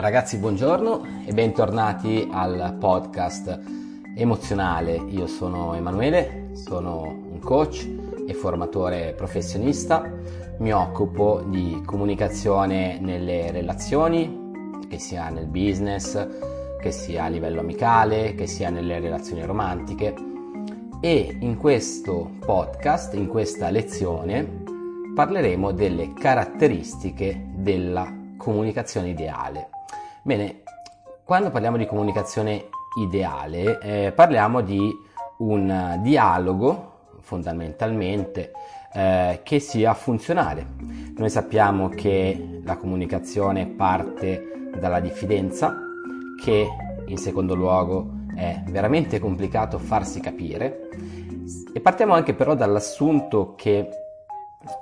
Ragazzi, buongiorno e bentornati al podcast emozionale. Io sono Emanuele, sono un coach e formatore professionista. Mi occupo di comunicazione nelle relazioni, che sia nel business, che sia a livello amicale, che sia nelle relazioni romantiche. E in questo podcast, in questa lezione, parleremo delle caratteristiche della comunicazione ideale. Bene, quando parliamo di comunicazione ideale, eh, parliamo di un dialogo fondamentalmente eh, che sia funzionale. Noi sappiamo che la comunicazione parte dalla diffidenza, che in secondo luogo è veramente complicato farsi capire e partiamo anche però dall'assunto che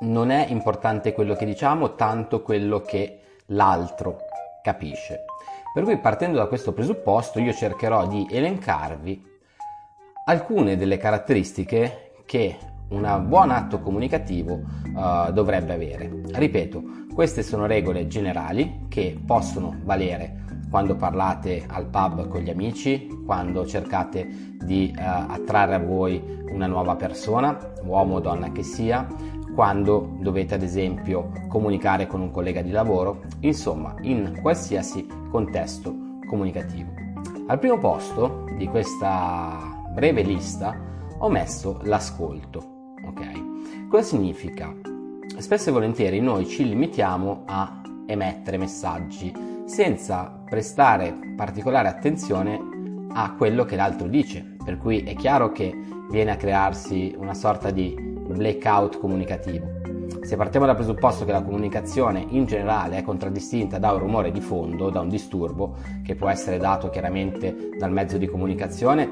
non è importante quello che diciamo tanto quello che l'altro capisce. Per cui partendo da questo presupposto io cercherò di elencarvi alcune delle caratteristiche che un buon atto comunicativo uh, dovrebbe avere. Ripeto, queste sono regole generali che possono valere quando parlate al pub con gli amici, quando cercate di uh, attrarre a voi una nuova persona, uomo o donna che sia, quando dovete ad esempio comunicare con un collega di lavoro, insomma in qualsiasi contesto comunicativo. Al primo posto di questa breve lista ho messo l'ascolto. Ok? Cosa significa? Spesso e volentieri noi ci limitiamo a emettere messaggi senza prestare particolare attenzione a quello che l'altro dice, per cui è chiaro che viene a crearsi una sorta di blackout comunicativo. Se partiamo dal presupposto che la comunicazione in generale è contraddistinta da un rumore di fondo, da un disturbo, che può essere dato chiaramente dal mezzo di comunicazione,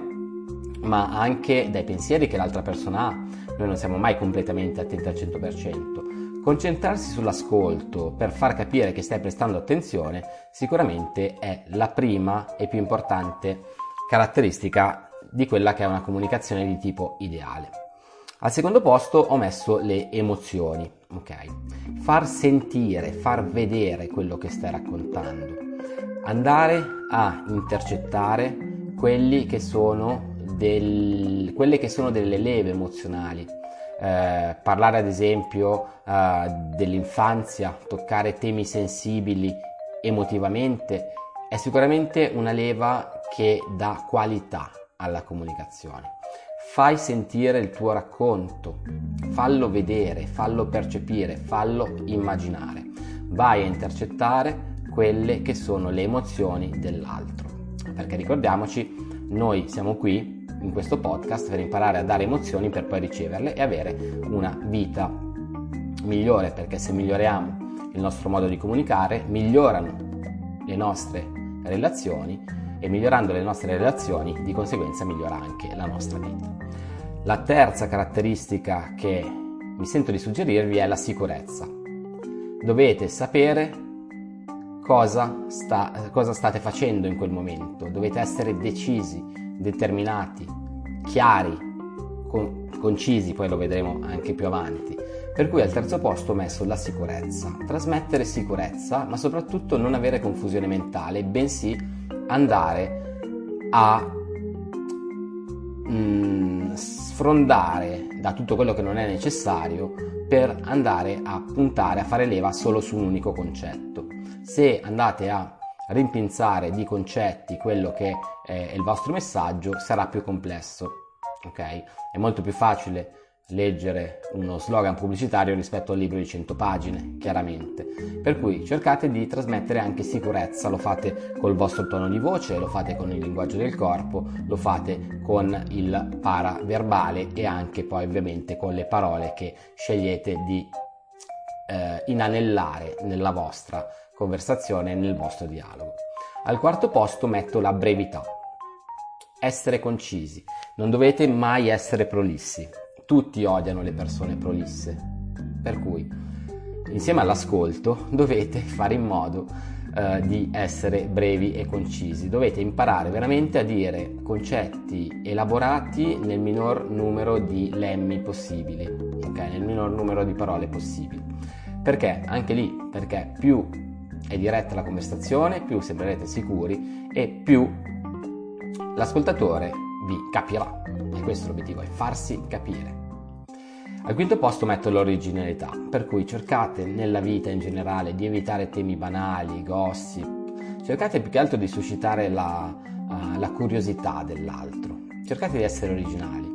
ma anche dai pensieri che l'altra persona ha, noi non siamo mai completamente attenti al 100%. Concentrarsi sull'ascolto per far capire che stai prestando attenzione sicuramente è la prima e più importante caratteristica di quella che è una comunicazione di tipo ideale. Al secondo posto ho messo le emozioni, ok? Far sentire, far vedere quello che stai raccontando. Andare a intercettare che del, quelle che sono delle leve emozionali. Eh, parlare ad esempio eh, dell'infanzia, toccare temi sensibili emotivamente è sicuramente una leva che dà qualità alla comunicazione fai sentire il tuo racconto, fallo vedere, fallo percepire, fallo immaginare. Vai a intercettare quelle che sono le emozioni dell'altro. Perché ricordiamoci, noi siamo qui in questo podcast per imparare a dare emozioni per poi riceverle e avere una vita migliore, perché se miglioriamo il nostro modo di comunicare, migliorano le nostre relazioni e migliorando le nostre relazioni di conseguenza migliora anche la nostra vita. La terza caratteristica che mi sento di suggerirvi è la sicurezza. Dovete sapere cosa, sta, cosa state facendo in quel momento, dovete essere decisi, determinati, chiari, con, concisi, poi lo vedremo anche più avanti. Per cui al terzo posto ho messo la sicurezza, trasmettere sicurezza, ma soprattutto non avere confusione mentale, bensì andare a mm, sfrondare da tutto quello che non è necessario per andare a puntare, a fare leva solo su un unico concetto. Se andate a rimpinzare di concetti quello che è il vostro messaggio, sarà più complesso. Ok? È molto più facile leggere uno slogan pubblicitario rispetto al libro di 100 pagine, chiaramente. Per cui cercate di trasmettere anche sicurezza, lo fate col vostro tono di voce, lo fate con il linguaggio del corpo, lo fate con il paraverbale e anche poi ovviamente con le parole che scegliete di eh, inanellare nella vostra conversazione, nel vostro dialogo. Al quarto posto metto la brevità. Essere concisi. Non dovete mai essere prolissi tutti odiano le persone prolisse. Per cui, insieme all'ascolto, dovete fare in modo eh, di essere brevi e concisi. Dovete imparare veramente a dire concetti elaborati nel minor numero di lemmi possibili, ok? Nel minor numero di parole possibili. Perché? Anche lì, perché più è diretta la conversazione, più sembrerete sicuri e più l'ascoltatore vi capirà. E questo è l'obiettivo, è farsi capire. Al quinto posto metto l'originalità, per cui cercate nella vita in generale di evitare temi banali, gossip, cercate più che altro di suscitare la, uh, la curiosità dell'altro, cercate di essere originali.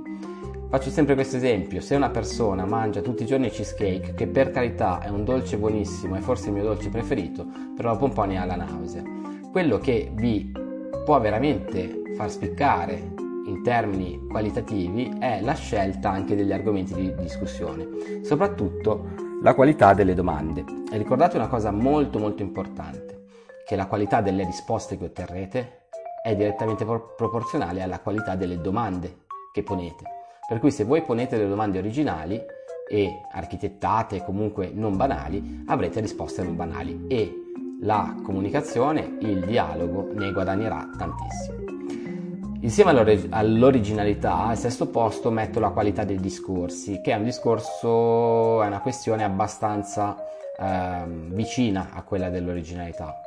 Faccio sempre questo esempio, se una persona mangia tutti i giorni cheesecake, che per carità è un dolce buonissimo, è forse il mio dolce preferito, però dopo un po' ne ha la nausea. Quello che vi può veramente far spiccare in termini qualitativi è la scelta anche degli argomenti di discussione, soprattutto la qualità delle domande. E ricordate una cosa molto molto importante, che la qualità delle risposte che otterrete è direttamente pro- proporzionale alla qualità delle domande che ponete. Per cui se voi ponete delle domande originali e architettate comunque non banali, avrete risposte non banali e la comunicazione, il dialogo ne guadagnerà tantissimo. Insieme all'originalità, al sesto posto metto la qualità dei discorsi, che è un discorso, è una questione abbastanza eh, vicina a quella dell'originalità.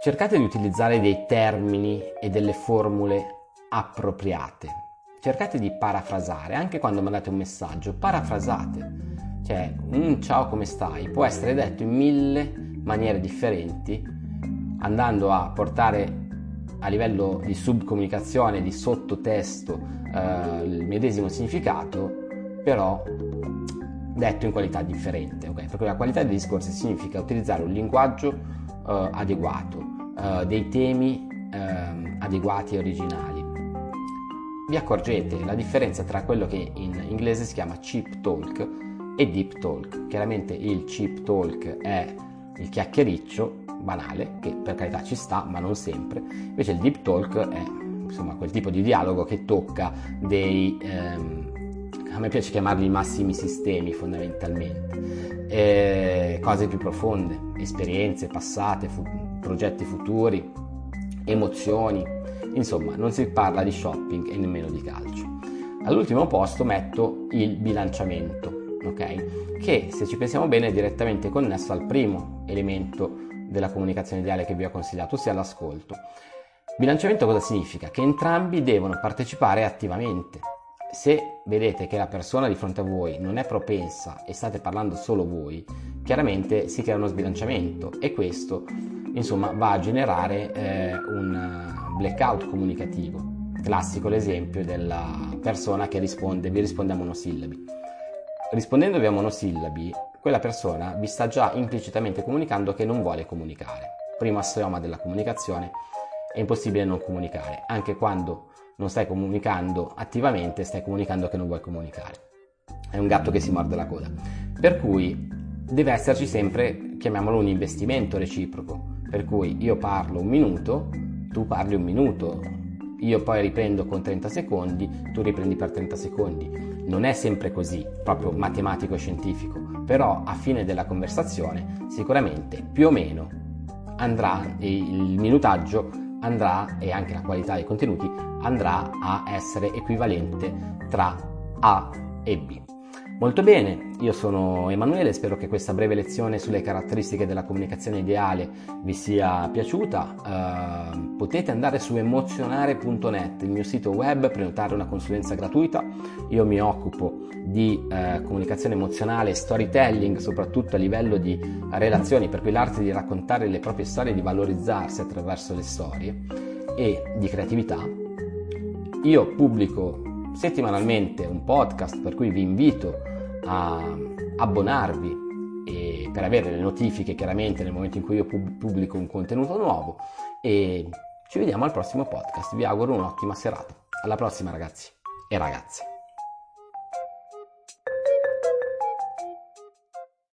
Cercate di utilizzare dei termini e delle formule appropriate cercate di parafrasare, anche quando mandate un messaggio, parafrasate. Cioè, un ciao come stai può essere detto in mille maniere differenti, andando a portare a livello di subcomunicazione, di sottotesto, eh, il medesimo significato, però detto in qualità differente. Okay? Perché la qualità dei discorsi significa utilizzare un linguaggio eh, adeguato, eh, dei temi ehm, adeguati e originali vi accorgete la differenza tra quello che in inglese si chiama cheap talk e deep talk. Chiaramente il cheap talk è il chiacchiericcio banale, che per carità ci sta, ma non sempre. Invece il deep talk è insomma quel tipo di dialogo che tocca dei... Ehm, a me piace chiamarli massimi sistemi fondamentalmente, eh, cose più profonde, esperienze passate, fu- progetti futuri, emozioni, Insomma, non si parla di shopping e nemmeno di calcio. All'ultimo posto metto il bilanciamento, ok? Che se ci pensiamo bene è direttamente connesso al primo elemento della comunicazione ideale che vi ho consigliato, ossia l'ascolto. Bilanciamento cosa significa? Che entrambi devono partecipare attivamente. Se vedete che la persona di fronte a voi non è propensa e state parlando solo voi, chiaramente si crea uno sbilanciamento e questo insomma va a generare eh, un blackout comunicativo. Classico l'esempio della persona che risponde, vi risponde a monosillabi. Rispondendovi a monosillabi, quella persona vi sta già implicitamente comunicando che non vuole comunicare. Primo assioma della comunicazione, è impossibile non comunicare, anche quando non stai comunicando attivamente, stai comunicando che non vuoi comunicare. È un gatto che si morde la coda. Per cui deve esserci sempre, chiamiamolo un investimento reciproco, per cui io parlo un minuto, tu parli un minuto, io poi riprendo con 30 secondi, tu riprendi per 30 secondi. Non è sempre così, proprio matematico e scientifico, però a fine della conversazione sicuramente più o meno andrà il minutaggio andrà e anche la qualità dei contenuti andrà a essere equivalente tra A e B. Molto bene, io sono Emanuele, spero che questa breve lezione sulle caratteristiche della comunicazione ideale vi sia piaciuta. Uh, potete andare su emozionare.net, il mio sito web, prenotare una consulenza gratuita. Io mi occupo di uh, comunicazione emozionale storytelling, soprattutto a livello di relazioni, per cui l'arte di raccontare le proprie storie di valorizzarsi attraverso le storie e di creatività. Io pubblico settimanalmente un podcast per cui vi invito a abbonarvi per avere le notifiche chiaramente nel momento in cui io pubblico un contenuto nuovo e ci vediamo al prossimo podcast. Vi auguro un'ottima serata. Alla prossima ragazzi e ragazze.